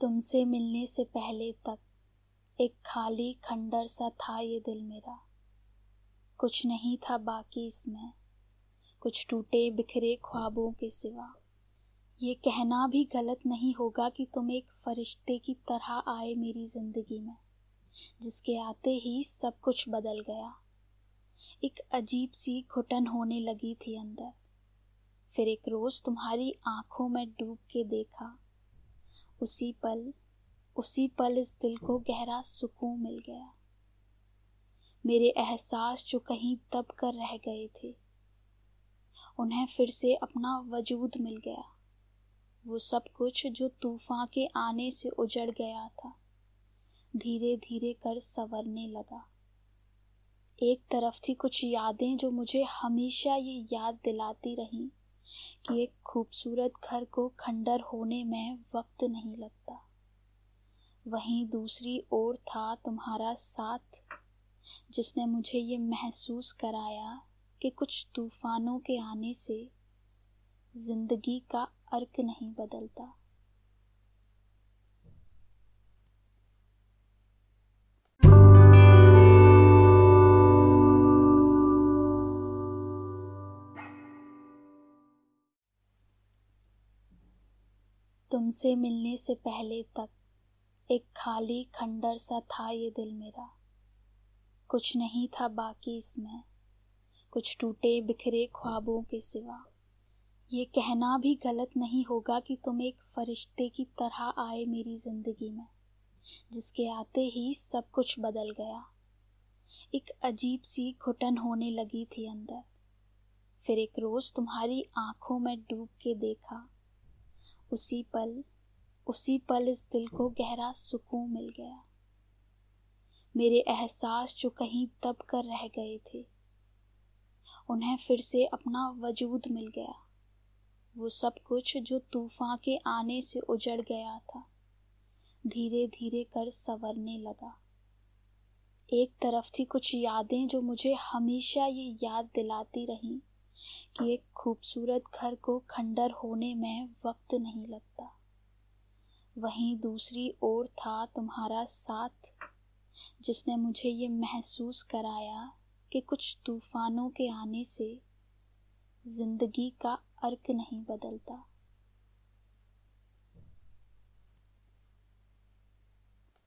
तुमसे मिलने से पहले तक एक खाली खंडर सा था ये दिल मेरा। कुछ नहीं था बाकी इसमें। कुछ टूटे बिखरे ख्वाबों के सिवा। ये कहना भी गलत नहीं होगा कि तुम एक फरिश्ते की तरह आए मेरी ज़िंदगी में, जिसके आते ही सब कुछ बदल गया। एक अजीब सी घुटन होने लगी थी अंदर। फिर एक रोज तुम्हारी आँखों में डूब के देखा। उसी पल उसी पल इस दिल को गहरा सुकून मिल गया। मेरे एहसास जो कहीं दब कर रह गए थे, उन्हें फिर से अपना वजूद मिल गया। वो सब कुछ जो तूफ़ान के आने से उजड़ गया था धीरे धीरे कर संवरने लगा। एक तरफ़ थी कुछ यादें जो मुझे हमेशा ये याद दिलाती रहीं कि एक खूबसूरत घर को खंडर होने में वक्त नहीं लगता। वहीं दूसरी ओर था तुम्हारा साथ, जिसने मुझे ये महसूस कराया कि कुछ तूफानों के आने से ज़िंदगी का अर्क नहीं बदलता। तुमसे मिलने से पहले तक एक खाली खंडर सा था ये दिल मेरा। कुछ नहीं था बाकी इसमें। कुछ टूटे बिखरे ख्वाबों के सिवा। ये कहना भी गलत नहीं होगा कि तुम एक फरिश्ते की तरह आए मेरी ज़िंदगी में, जिसके आते ही सब कुछ बदल गया। एक अजीब सी घुटन होने लगी थी अंदर। फिर एक रोज तुम्हारी आँखों में डूब के देखा। उसी पल उसी पल इस दिल को गहरा सुकून मिल गया। मेरे एहसास जो कहीं दब कर रह गए थे, उन्हें फिर से अपना वजूद मिल गया। वो सब कुछ जो तूफ़ान के आने से उजड़ गया था धीरे धीरे कर संवरने लगा। एक तरफ़ थी कुछ यादें जो मुझे हमेशा ये याद दिलाती रहीं कि एक खूबसूरत घर को खंडर होने में वक्त नहीं लगता। वहीं दूसरी ओर था तुम्हारा साथ, जिसने मुझे ये महसूस कराया कि कुछ तूफानों के आने से ज़िंदगी का अर्क नहीं बदलता।